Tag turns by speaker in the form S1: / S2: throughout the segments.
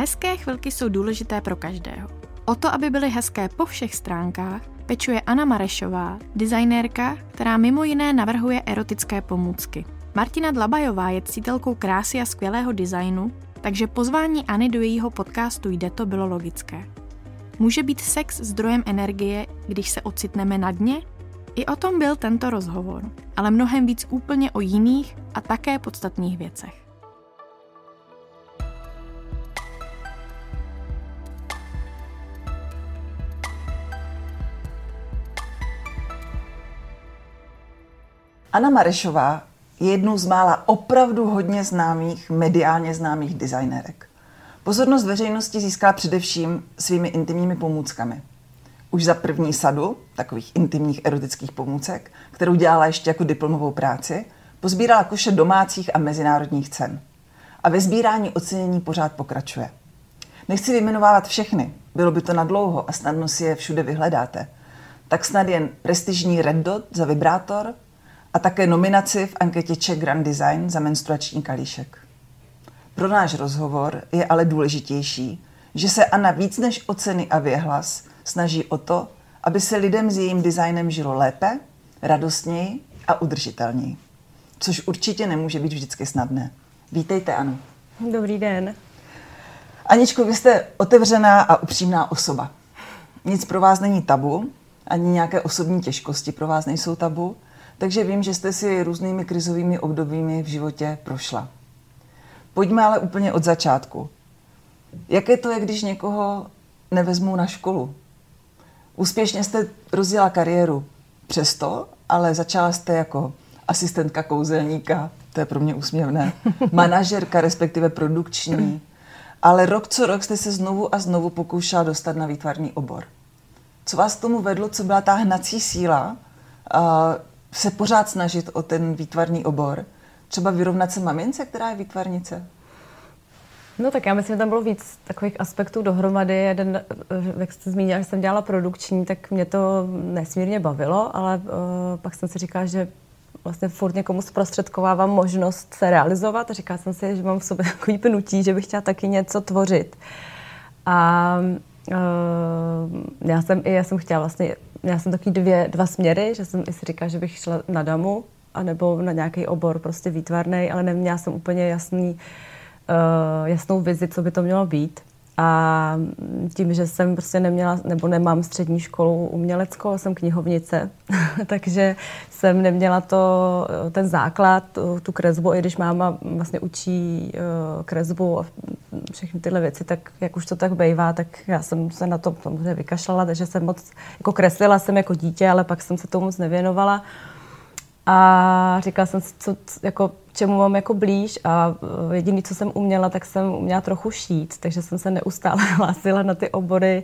S1: Hezké chvilky jsou důležité pro každého. O to, aby byly hezké po všech stránkách, pečuje Anna Marešová, designérka, která mimo jiné navrhuje erotické pomůcky. Martina Dlabajová je cítelkou krásy a skvělého designu, takže pozváníAny do jejího podcastu Jde to bylo logické. Může být sex zdrojem energie, když se ocitneme na dně? I o tom byl tento rozhovor, ale mnohem víc úplně o jiných a také podstatných věcech.
S2: Anna Marešová je jednou z mála opravdu hodně známých, mediálně známých designérek. Pozornost veřejnosti získá především svými intimními pomůckami. Už za první sadu takových intimních erotických pomůcek, kterou dělala ještě jako diplomovou práci, pozbírala koše domácích a mezinárodních cen. A ve sbírání ocenění pořád pokračuje. Nechci vyjmenovávat všechny, bylo by to na dlouho a snadno si je všude vyhledáte. Tak snad jen prestižní Red Dot za vibrátor, a také nominaci v anketě Czech Grand Design za menstruační kalíšek. Pro náš rozhovor je ale důležitější, že se Anna víc než o ceny a věhlas snaží o to, aby se lidem s jejím designem žilo lépe, radostněji a udržitelněji. Což určitě nemůže být vždycky snadné. Vítejte, Anu.
S3: Dobrý den.
S2: Aničko, vy jste otevřená a upřímná osoba. Nic pro vás není tabu, ani nějaké osobní těžkosti pro vás nejsou tabu, takže vím, že jste si různými krizovými obdobími v životě prošla. Pojďme ale úplně od začátku. Jaké to je, když někoho nevezmou na školu? Úspěšně jste rozjela kariéru přesto, ale začala jste jako asistentka kouzelníka, to je pro mě úsměvné, manažerka, respektive produkční, ale rok co rok jste se znovu a znovu pokoušela dostat na výtvarný obor. Co vás tomu vedlo, co byla ta hnací síla, se pořád snažit o ten výtvarný obor? Třeba vyrovnat se mamince, která je výtvarnice?
S3: No tak já myslím, že tam bylo víc takových aspektů dohromady. Jeden, jak jste zmínila, že jsem dělala produkční, tak mě to nesmírně bavilo, ale uh, pak jsem si říkala, že vlastně furt někomu zprostředkovávám možnost se realizovat a říkala jsem si, že mám v sobě takový pnutí, že bych chtěla taky něco tvořit. A uh, já jsem i, já jsem chtěla vlastně já jsem taky dvě, dva směry, že jsem si říkala, že bych šla na damu, anebo na nějaký obor prostě výtvarný, ale neměla jsem úplně jasný, uh, jasnou vizi, co by to mělo být. A tím, že jsem prostě neměla, nebo nemám střední školu uměleckou, jsem knihovnice, takže jsem neměla to, ten základ, tu kresbu, i když máma vlastně učí uh, kresbu a všechny tyhle věci, tak jak už to tak bývá, tak já jsem se na to samozřejmě vykašlala, takže jsem moc, jako kreslila jsem jako dítě, ale pak jsem se tomu moc nevěnovala. A říkala jsem si, co, jako, čemu mám jako blíž a eh, jediný, co jsem uměla, tak jsem uměla trochu šít, takže jsem se neustále hlásila na ty obory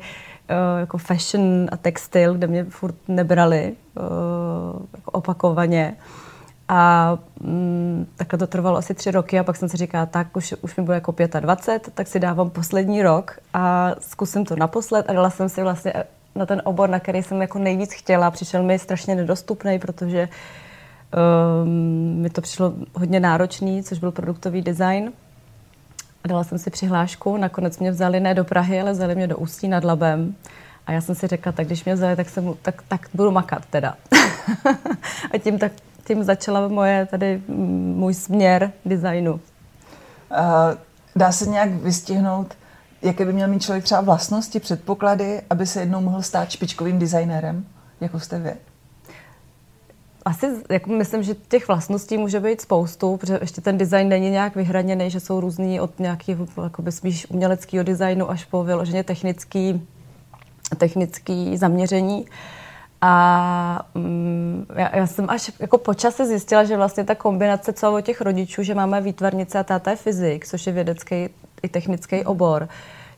S3: uh, jako fashion a textil, kde mě furt nebrali uh, jako opakovaně. A mm, takhle to trvalo asi tři roky a pak jsem si říkala, tak už, už mi bude jako 25, tak si dávám poslední rok a zkusím to naposled a dala jsem si vlastně na ten obor, na který jsem jako nejvíc chtěla. Přišel mi strašně nedostupný, protože um, mi to přišlo hodně náročný, což byl produktový design. Dala jsem si přihlášku, nakonec mě vzali ne do Prahy, ale vzali mě do Ústí nad Labem. A já jsem si řekla, tak když mě vzali, tak, jsem, tak, tak budu makat teda. a tím, tak, tím začala moje tady můj směr designu. Uh,
S2: dá se nějak vystihnout, jaké by měl mít člověk třeba vlastnosti, předpoklady, aby se jednou mohl stát špičkovým designérem, jako jste vy?
S3: Asi jako myslím, že těch vlastností může být spoustu, protože ještě ten design není nějak vyhraněný, že jsou různý od nějakého jakoby spíš uměleckého designu až po vyloženě technický, technický zaměření. A um, já, já jsem až jako po čase zjistila, že vlastně ta kombinace celého těch rodičů, že máme výtvarnice a táta je fyzik, což je vědecký i technický obor,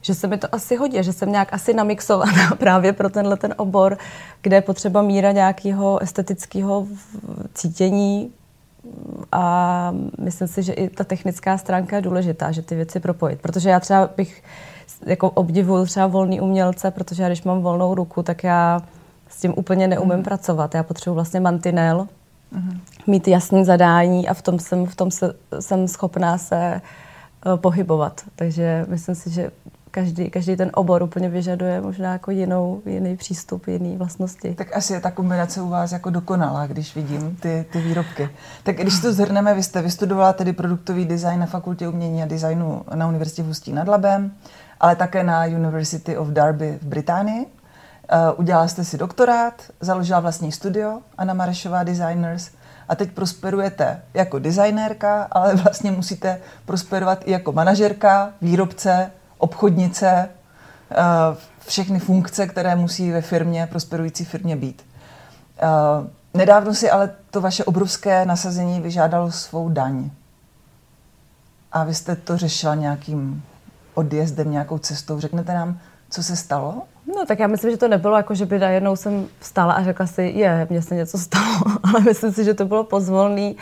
S3: že se mi to asi hodí, že jsem nějak asi namixovaná právě pro tenhle ten obor, kde je potřeba míra nějakého estetického cítění a myslím si, že i ta technická stránka je důležitá, že ty věci propojit. Protože já třeba bych jako obdivuju třeba volný umělce, protože já když mám volnou ruku, tak já s tím úplně neumím mm. pracovat. Já potřebuji vlastně mantinel, mm. mít jasný zadání a v tom jsem, v tom se, jsem schopná se pohybovat. Takže myslím si, že každý, každý ten obor úplně vyžaduje možná jako jinou, jiný přístup, jiný vlastnosti.
S2: Tak asi je ta kombinace u vás jako dokonalá, když vidím ty, ty výrobky. Tak když to zhrneme, vy jste vystudovala tedy produktový design na Fakultě umění a designu na Univerzitě v Ústí nad Labem, ale také na University of Derby v Británii. Uh, udělala jste si doktorát, založila vlastní studio Anna Marešová Designers a teď prosperujete jako designérka, ale vlastně musíte prosperovat i jako manažerka, výrobce, obchodnice, eh, všechny funkce, které musí ve firmě, prosperující firmě být. Eh, nedávno si ale to vaše obrovské nasazení vyžádalo svou daň. A vy jste to řešila nějakým odjezdem, nějakou cestou. Řeknete nám, co se stalo?
S3: No tak já myslím, že to nebylo jako, že by najednou jsem vstala a řekla si, je, mně se něco stalo, ale myslím si, že to bylo pozvolný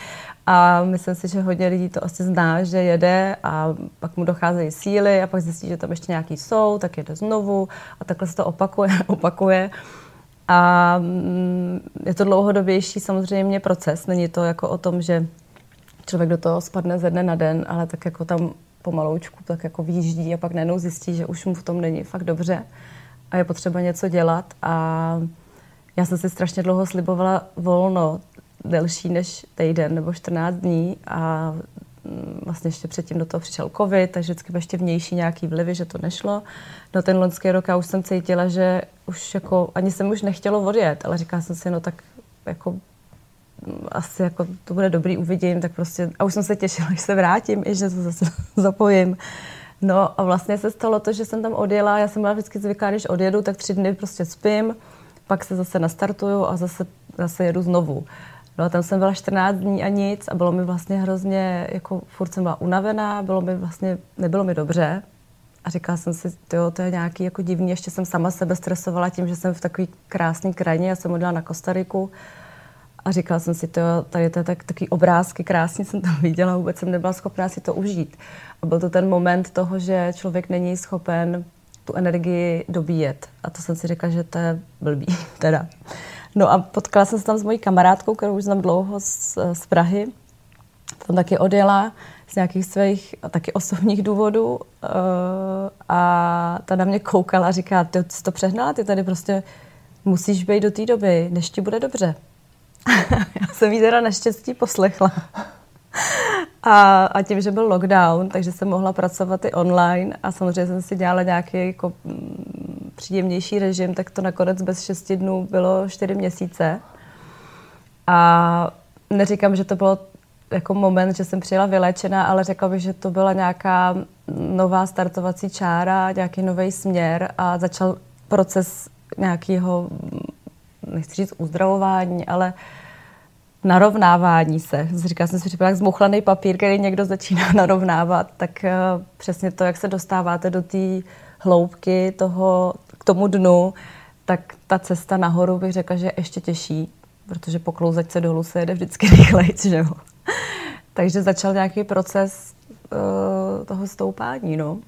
S3: a myslím si, že hodně lidí to asi zná, že jede a pak mu docházejí síly a pak zjistí, že tam ještě nějaký jsou, tak jede znovu a takhle se to opakuje, opakuje. A mm, je to dlouhodobější samozřejmě proces. Není to jako o tom, že člověk do toho spadne ze dne na den, ale tak jako tam pomaloučku tak jako výjíždí a pak najednou zjistí, že už mu v tom není fakt dobře a je potřeba něco dělat. A já jsem si strašně dlouho slibovala volno, delší než týden nebo 14 dní a mm, vlastně ještě předtím do toho přišel covid, takže vždycky byl ještě vnější nějaký vlivy, že to nešlo. No ten loňský rok já už jsem cítila, že už jako, ani jsem už nechtělo odjet, ale říkala jsem si, no tak jako mm, asi jako to bude dobrý, uvidím, tak prostě, a už jsem se těšila, že se vrátím i že se zase zapojím. No a vlastně se stalo to, že jsem tam odjela, já jsem byla vždycky zvyklá, když odjedu, tak tři dny prostě spím, pak se zase nastartuju a zase, zase jedu znovu. No a tam jsem byla 14 dní a nic a bylo mi vlastně hrozně, jako furt jsem byla unavená, bylo mi vlastně, nebylo mi dobře. A říkala jsem si, jo, to je nějaký jako divný, ještě jsem sama sebe stresovala tím, že jsem v takový krásný krajině, já jsem odjela na Kostariku a říkala jsem si, to, tady to je tak, takový obrázky krásně jsem tam viděla, vůbec jsem nebyla schopná si to užít. A byl to ten moment toho, že člověk není schopen tu energii dobíjet. A to jsem si řekla, že to je blbý, teda. No a potkala jsem se tam s mojí kamarádkou, kterou už znám dlouho z, z Prahy. Tam taky odjela z nějakých svých taky osobních důvodů uh, a ta na mě koukala a říká, ty jsi to přehnala, ty tady prostě musíš být do té doby, než ti bude dobře. Já jsem jí teda naštěstí poslechla. A, a tím, že byl lockdown, takže jsem mohla pracovat i online a samozřejmě jsem si dělala nějaký jako, mm, příjemnější režim, tak to nakonec bez šesti dnů bylo čtyři měsíce. A neříkám, že to bylo jako moment, že jsem přijela vylečená, ale řekla bych, že to byla nějaká nová startovací čára, nějaký nový směr a začal proces nějakého, nechci říct uzdravování, ale narovnávání se. Říkala jsem si, že jak zmuchlaný papír, který někdo začíná narovnávat, tak uh, přesně to, jak se dostáváte do té hloubky toho, tomu dnu, tak ta cesta nahoru bych řekla, že je ještě těžší, protože po se dolů se jede vždycky rychleji, že jo. Takže začal nějaký proces uh, toho stoupání, no.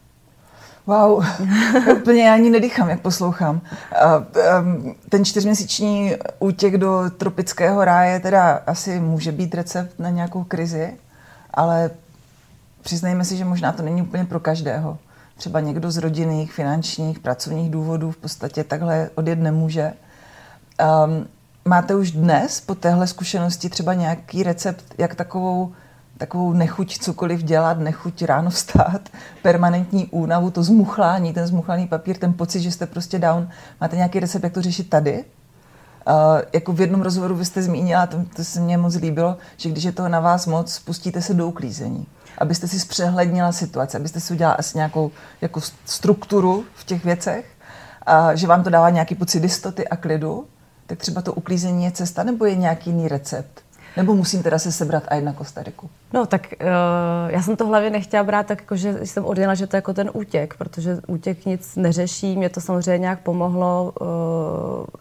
S2: Wow, úplně ani nedýchám, jak poslouchám. Ten čtyřměsíční útěk do tropického ráje teda asi může být recept na nějakou krizi, ale přiznejme si, že možná to není úplně pro každého. Třeba někdo z rodinných, finančních, pracovních důvodů v podstatě takhle odjet nemůže. Um, máte už dnes po téhle zkušenosti třeba nějaký recept, jak takovou takovou nechuť cokoliv dělat, nechuť ráno vstát, permanentní únavu, to zmuchlání, ten zmuchlaný papír, ten pocit, že jste prostě down. Máte nějaký recept, jak to řešit tady? Uh, jako v jednom rozhovoru vy jste zmínila, to, to se mně moc líbilo, že když je toho na vás moc, spustíte se do uklízení. Abyste si zpřehlednila situaci, abyste si udělala asi nějakou jako strukturu v těch věcech, a že vám to dává nějaký pocit jistoty a klidu, tak třeba to uklízení je cesta, nebo je nějaký jiný recept? Nebo musím teda se sebrat a jít na Kostariku?
S3: No tak uh, já jsem to hlavně nechtěla brát tak, jako, že jsem odjela, že to je jako ten útěk, protože útěk nic neřeší, mě to samozřejmě nějak pomohlo uh,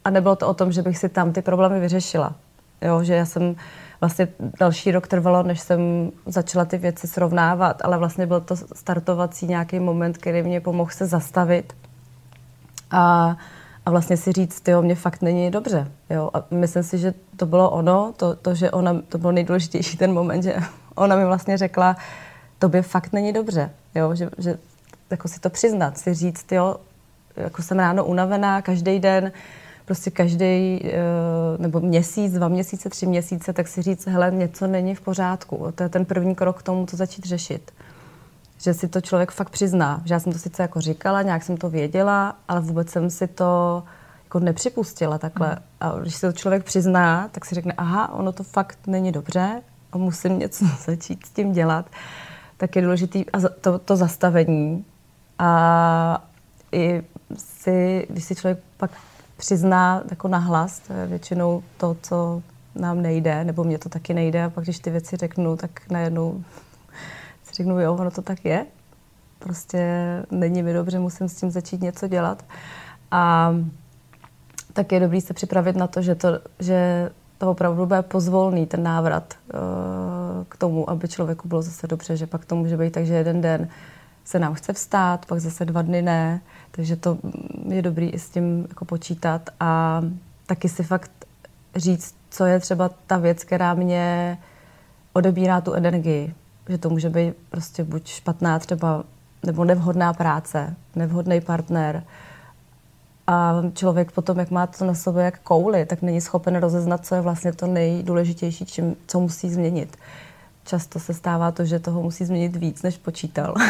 S3: a nebylo to o tom, že bych si tam ty problémy vyřešila. Jo, že já jsem vlastně další rok trvalo, než jsem začala ty věci srovnávat, ale vlastně byl to startovací nějaký moment, který mě pomohl se zastavit. A uh, a vlastně si říct, jo, mě fakt není dobře. Jo. A myslím si, že to bylo ono, to, to, že ona, to bylo nejdůležitější ten moment, že ona mi vlastně řekla, tobě fakt není dobře, jo? Že, že jako si to přiznat, si říct, jo, jako jsem ráno unavená každý den, prostě každý eh, nebo měsíc, dva měsíce, tři měsíce, tak si říct, hele, něco není v pořádku. To je ten první krok k tomu, to začít řešit. Že si to člověk fakt přizná. Že já jsem to sice jako říkala, nějak jsem to věděla, ale vůbec jsem si to jako nepřipustila takhle. Mm. A když se to člověk přizná, tak si řekne, aha, ono to fakt není dobře a musím něco začít s tím dělat. Tak je důležité to, to zastavení. A i si, když si člověk pak přizná jako nahlas, to je většinou to, co nám nejde, nebo mě to taky nejde, a pak když ty věci řeknu, tak najednou si řeknu, jo, ono to tak je. Prostě není mi dobře, musím s tím začít něco dělat. A tak je dobrý se připravit na to, že to, že to opravdu bude pozvolný, ten návrat uh, k tomu, aby člověku bylo zase dobře, že pak to může být tak, že jeden den se nám chce vstát, pak zase dva dny ne, takže to je dobrý i s tím jako počítat a taky si fakt říct, co je třeba ta věc, která mě odebírá tu energii. Že to může být prostě buď špatná třeba, nebo nevhodná práce, nevhodný partner. A člověk potom, jak má to na sobě jak kouli, tak není schopen rozeznat, co je vlastně to nejdůležitější, čím, co musí změnit. Často se stává to, že toho musí změnit víc, než počítal.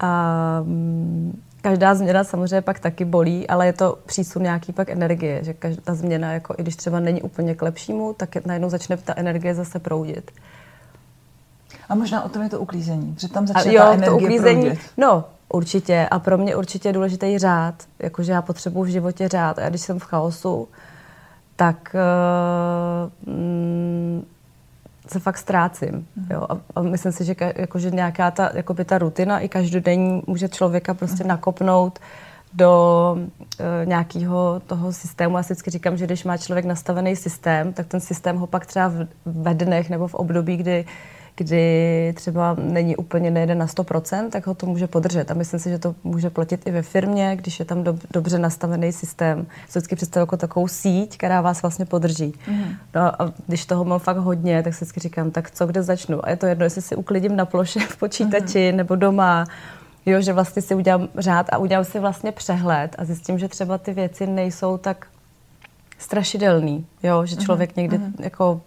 S3: A mm, každá změna samozřejmě pak taky bolí, ale je to přísun nějaký pak energie, že každá změna, jako i když třeba není úplně k lepšímu, tak najednou začne ta energie zase proudit.
S2: A možná o tom je to uklízení, že tam začne a jo, ta energie to uklízení, proudit.
S3: No, určitě. A pro mě určitě je důležitý řád. Jakože já potřebuji v životě řád. A když jsem v chaosu, tak uh, mm, se fakt ztrácím. Mm. Jo? A, a myslím si, že, jako, že nějaká ta, jakoby ta rutina i každodenní může člověka prostě mm. nakopnout do uh, nějakého toho systému. Já si vždycky říkám, že když má člověk nastavený systém, tak ten systém ho pak třeba v, ve dnech nebo v období, kdy kdy třeba není úplně nejde na 100%, tak ho to může podržet. A myslím si, že to může platit i ve firmě, když je tam do, dobře nastavený systém. Co vždycky představuji jako takovou síť, která vás vlastně podrží. Mm. No a když toho mám fakt hodně, tak si vždycky říkám, tak co, kde začnu? A je to jedno, jestli si uklidím na ploše v počítači mm. nebo doma, jo, že vlastně si udělám řád a udělám si vlastně přehled a zjistím, že třeba ty věci nejsou tak strašidelný, jo, že mhm, člověk uh-huh, někdy uh-huh. jako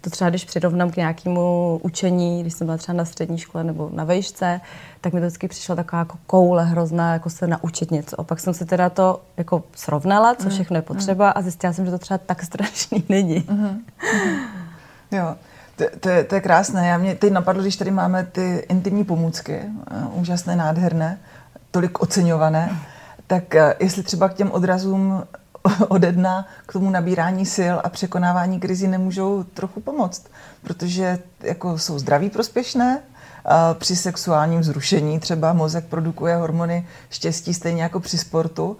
S3: to třeba, když přirovnám k nějakému učení, když jsem byla třeba na střední škole nebo na vejšce, tak mi to vždycky přišla taková jako koule hrozná, jako se naučit něco. A pak jsem si teda to jako srovnala, co mhm, všechno je potřeba a zjistila jsem, že to třeba tak strašný není. Uh-huh.
S2: Jo. To, to, je, to je krásné. Já mě teď napadlo, když tady máme ty intimní pomůcky, uh, úžasné, nádherné, tolik oceňované, tak uh, jestli třeba k těm odrazům ode dna k tomu nabírání sil a překonávání krizi nemůžou trochu pomoct, protože jako jsou zdraví prospěšné, při sexuálním zrušení třeba mozek produkuje hormony štěstí stejně jako při sportu.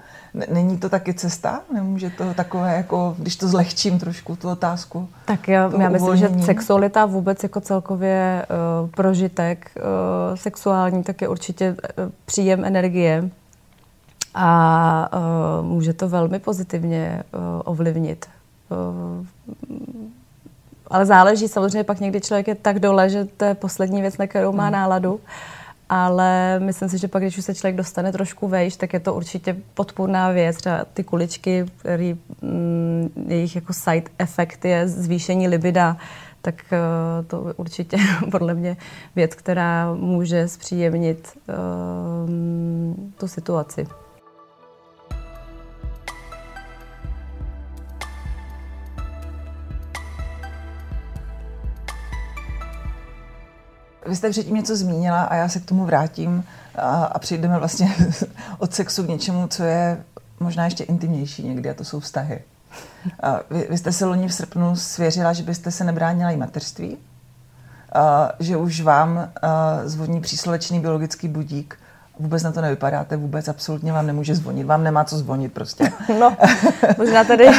S2: Není to taky cesta? Nemůže to takové, jako, když to zlehčím trošku, tu otázku?
S3: Tak já, já myslím, že sexualita vůbec jako celkově uh, prožitek uh, sexuální, tak je určitě uh, příjem energie a uh, může to velmi pozitivně uh, ovlivnit. Uh, ale záleží samozřejmě pak někdy člověk je tak dole, že to je poslední věc, na kterou má hmm. náladu. Ale myslím si, že pak, když už se člověk dostane trošku vejš, tak je to určitě podpůrná věc. Třeba ty kuličky, který mm, jejich jako side efekt je zvýšení libida, tak uh, to určitě podle mě věc, která může zpříjemnit uh, tu situaci.
S2: Vy jste předtím něco zmínila a já se k tomu vrátím a, a přijdeme vlastně od sexu k něčemu, co je možná ještě intimnější někdy a to jsou vztahy. A vy, vy jste se loni v srpnu svěřila, že byste se nebránila i mateřství, a, že už vám a, zvoní příslovečný biologický budík Vůbec na to nevypadáte, vůbec absolutně vám nemůže zvonit. Vám nemá co zvonit prostě.
S3: No, možná tady.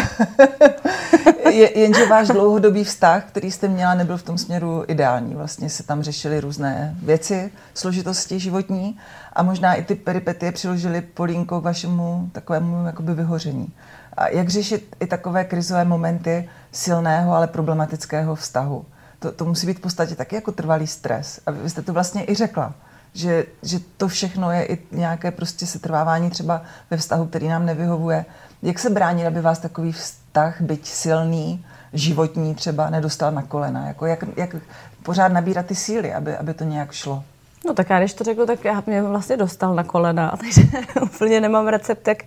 S2: Je, jenže váš dlouhodobý vztah, který jste měla, nebyl v tom směru ideální. Vlastně se tam řešily různé věci, složitosti životní a možná i ty peripetie přiložily polínko k vašemu takovému jakoby vyhoření. A jak řešit i takové krizové momenty silného, ale problematického vztahu? to, to musí být v podstatě taky jako trvalý stres. A vy jste to vlastně i řekla, že, že to všechno je i nějaké prostě setrvávání třeba ve vztahu, který nám nevyhovuje. Jak se bránit, aby vás takový vztah, byť silný, životní třeba, nedostal na kolena? Jako jak, jak pořád nabírat ty síly, aby, aby to nějak šlo?
S3: No tak já když to řeknu, tak já mě vlastně dostal na kolena, takže úplně nemám recept, jak,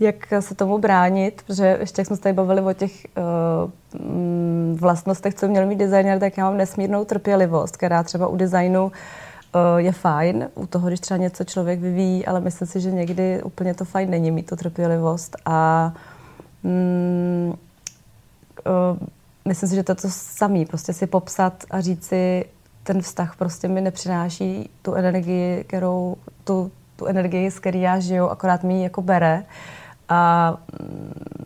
S3: jak se tomu bránit, protože ještě jak jsme se tady bavili o těch uh, vlastnostech, co měl mít designer, tak já mám nesmírnou trpělivost, která třeba u designu uh, je fajn, u toho, když třeba něco člověk vyvíjí, ale myslím si, že někdy úplně to fajn není mít tu trpělivost a um, uh, myslím si, že to je to samý, prostě si popsat a říct si, ten vztah prostě mi nepřináší tu energii, kterou, tu, tu energii, z které já žiju, akorát mi ji jako bere. A mm,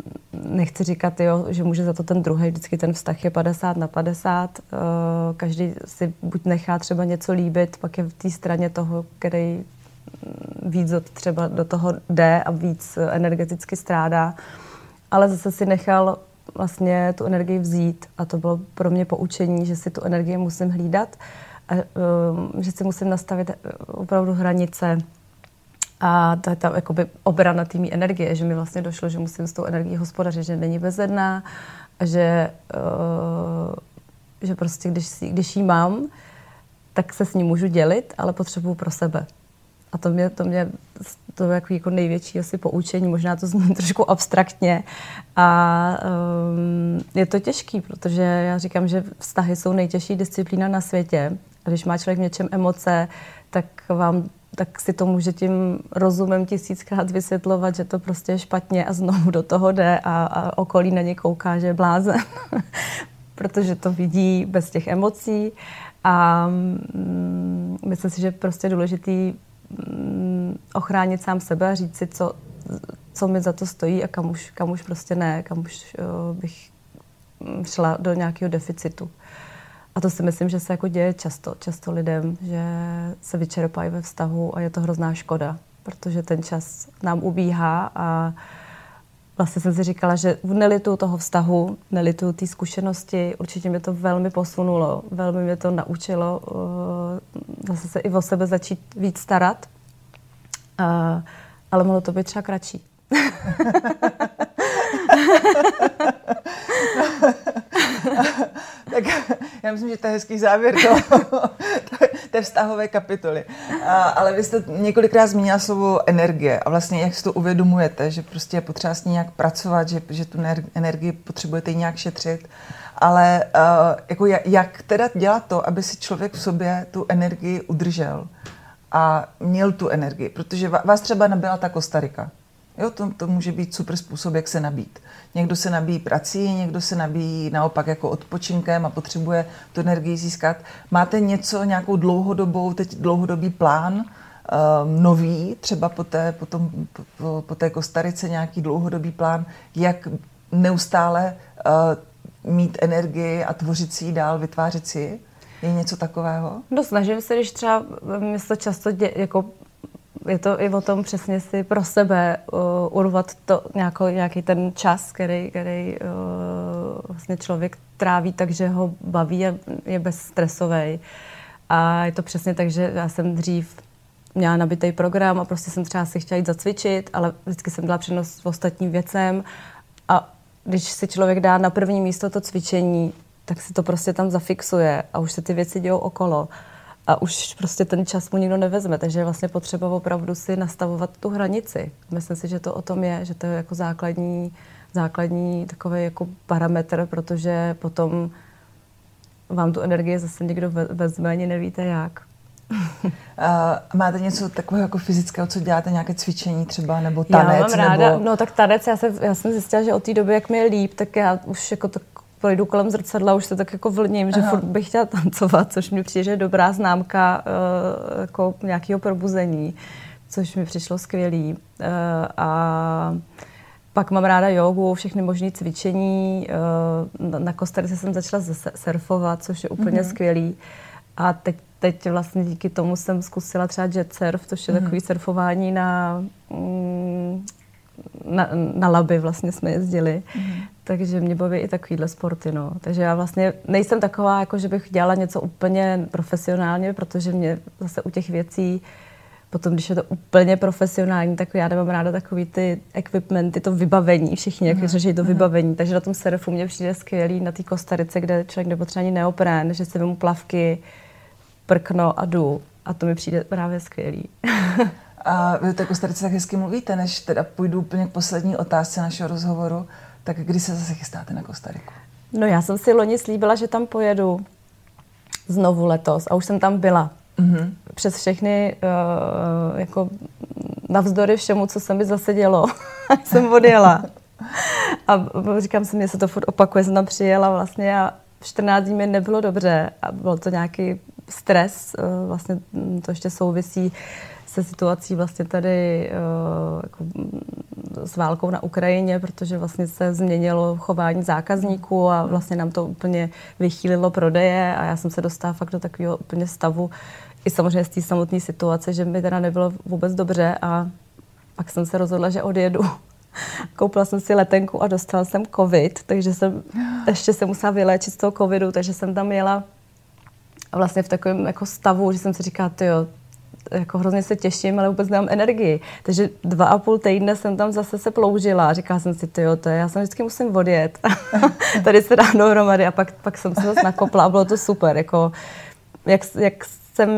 S3: nechci říkat, jo, že může za to ten druhý, vždycky ten vztah je 50 na 50. Eh, každý si buď nechá třeba něco líbit, pak je v té straně toho, který mm, víc třeba do toho jde a víc energeticky strádá. Ale zase si nechal vlastně tu energii vzít a to bylo pro mě poučení, že si tu energii musím hlídat a um, že si musím nastavit eh, opravdu hranice a to je ta jakoby obrana té energie, že mi vlastně došlo, že musím s tou energií hospodařit, že není bezedná že, uh, že prostě když, si, když jí mám, tak se s ní můžu dělit, ale potřebuju pro sebe. A to mě, to mě to je jako, jako největší asi poučení, možná to zní trošku abstraktně. A um, je to těžký, protože já říkám, že vztahy jsou nejtěžší disciplína na světě. A když má člověk v něčem emoce, tak vám tak si to může tím rozumem tisíckrát vysvětlovat, že to prostě je špatně a znovu do toho jde a, a okolí na ně kouká, že je blázen. protože to vidí bez těch emocí. A mm, myslím si, že prostě je důležitý Mm, ochránit sám sebe a říct si, co, co mi za to stojí a kam už, kam už prostě ne, kam už uh, bych mm, šla do nějakého deficitu. A to si myslím, že se jako děje často, často lidem, že se vyčerpají ve vztahu a je to hrozná škoda, protože ten čas nám ubíhá a vlastně jsem si říkala, že nelitu toho vztahu, nelitu té zkušenosti, určitě mě to velmi posunulo, velmi mě to naučilo uh, zase se i o sebe začít víc starat, uh, ale mohlo to být třeba kratší.
S2: tak já myslím, že to je hezký závěr toho, té vztahové kapitoly. A, ale vy jste několikrát zmínila slovo energie a vlastně jak si to uvědomujete, že prostě je potřeba s ní nějak pracovat, že, že tu energii potřebujete nějak šetřit, ale uh, jako jak, jak teda dělat to, aby si člověk v sobě tu energii udržel a měl tu energii, protože vás třeba nabila ta Kostarika. Jo, to, to může být super způsob, jak se nabít. Někdo se nabíjí prací, někdo se nabíjí naopak jako odpočinkem a potřebuje tu energii získat. Máte něco, nějakou dlouhodobou, teď dlouhodobý plán, um, nový, třeba po té, po, tom, po, po té Kostarice nějaký dlouhodobý plán, jak neustále uh, mít energii a tvořit si ji dál, vytvářet si Je něco takového?
S3: No snažím se, když třeba mi to často dě, jako je to i o tom přesně si pro sebe uh, urvat to nějako, nějaký ten čas, který, který uh, vlastně člověk tráví tak, že ho baví a je bezstresový. A je to přesně tak, že já jsem dřív měla nabitý program a prostě jsem třeba si chtěla jít zacvičit, ale vždycky jsem dala přednost ostatním věcem a když si člověk dá na první místo to cvičení, tak si to prostě tam zafixuje a už se ty věci dějou okolo a už prostě ten čas mu nikdo nevezme, takže je vlastně potřeba opravdu si nastavovat tu hranici. Myslím si, že to o tom je, že to je jako základní, základní takový jako parametr, protože potom vám tu energii zase někdo vezme, ani nevíte jak.
S2: A máte něco takového jako fyzického, co děláte, nějaké cvičení třeba, nebo tanec?
S3: Já mám ráda,
S2: nebo...
S3: no tak tanec, já, se, já jsem zjistila, že od té doby, jak mi je líp, tak já už jako tak projdu kolem zrcadla, už se tak jako vlním, že furt bych chtěla tancovat, což mi přijde, že je dobrá známka uh, jako nějakého probuzení, což mi přišlo skvělý. Uh, a pak mám ráda jogu, všechny možné cvičení. Uh, na Kostarice jsem začala surfovat, což je úplně mm-hmm. skvělý. A teď, teď vlastně díky tomu jsem zkusila třeba jet surf, což je mm-hmm. takový surfování na, mm, na, na laby vlastně jsme jezdili. Mm-hmm. Takže mě baví i takovýhle sporty, no. Takže já vlastně nejsem taková, jako že bych dělala něco úplně profesionálně, protože mě zase u těch věcí Potom, když je to úplně profesionální, tak já nemám ráda takový ty equipmenty, to vybavení, všichni, jak řeší to vybavení. Takže na tom surfu mě přijde skvělý, na té kostarice, kde člověk nepotřebuje ani neoprén, že si vemu plavky, prkno a jdu. A to mi přijde právě skvělý.
S2: a vy o té kostarice tak hezky mluvíte, než teda půjdu úplně k poslední otázce našeho rozhovoru. Tak kdy se zase chystáte na Kostariku?
S3: No já jsem si loni slíbila, že tam pojedu znovu letos a už jsem tam byla. Mm-hmm. Přes všechny, uh, jako navzdory všemu, co se mi zase dělo, jsem odjela. A říkám si, mě se to furt opakuje, jsem tam přijela vlastně a 14 dní mi nebylo dobře a bylo to nějaký stres, uh, vlastně to ještě souvisí se situací vlastně tady uh, jako s válkou na Ukrajině, protože vlastně se změnilo chování zákazníků a vlastně nám to úplně vychýlilo prodeje a já jsem se dostala fakt do takového úplně stavu, i samozřejmě z té samotné situace, že mi teda nebylo vůbec dobře a pak jsem se rozhodla, že odjedu. Koupila jsem si letenku a dostala jsem covid, takže jsem ještě se musela vyléčit z toho covidu, takže jsem tam jela vlastně v takovém jako stavu, že jsem si říkala, jo, jako hrozně se těším, ale vůbec nemám energii. Takže dva a půl týdne jsem tam zase se ploužila. Říkala jsem si, jo, to je, já jsem vždycky musím odjet. Tady se dá dohromady a pak, pak jsem se zase nakopla a bylo to super. Jako, jak, jak jsem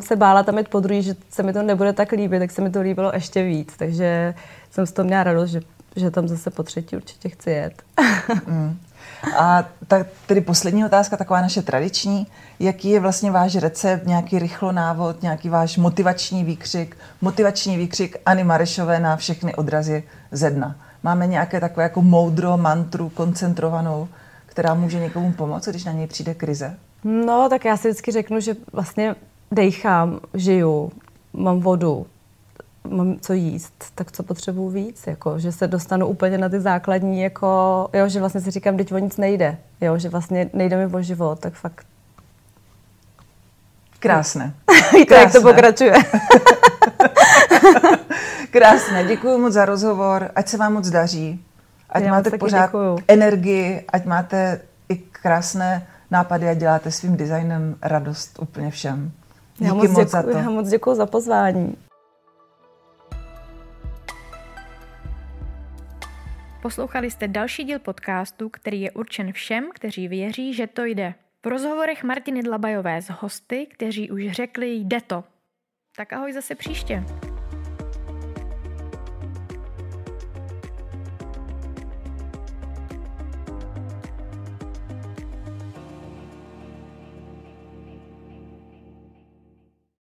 S3: se bála tam jít po druhý, že se mi to nebude tak líbit, tak se mi to líbilo ještě víc. Takže jsem z toho měla radost, že, že tam zase po třetí určitě chci jet.
S2: mm. A tak tedy poslední otázka, taková naše tradiční. Jaký je vlastně váš recept, nějaký rychlo návod, nějaký váš motivační výkřik, motivační výkřik Ani Marešové na všechny odrazy ze dna? Máme nějaké takové jako moudro, mantru koncentrovanou, která může někomu pomoct, když na něj přijde krize?
S3: No, tak já si vždycky řeknu, že vlastně dejchám, žiju, mám vodu, mám co jíst, tak co potřebuju víc, jako, že se dostanu úplně na ty základní, jako, jo, že vlastně si říkám, teď o nic nejde, jo, že vlastně nejde mi o život, tak fakt.
S2: Krásné.
S3: Víte, jak to pokračuje.
S2: Krásné, děkuji moc za rozhovor, ať se vám moc daří, ať Já máte pořád děkuju. energii, ať máte i krásné nápady a děláte svým designem radost úplně všem.
S3: Díky já moc, moc děkuju, za to. Já moc děkuji za pozvání.
S1: Poslouchali jste další díl podcastu, který je určen všem, kteří věří, že to jde. V rozhovorech Martiny Dlabajové s hosty, kteří už řekli jde to. Tak ahoj zase příště.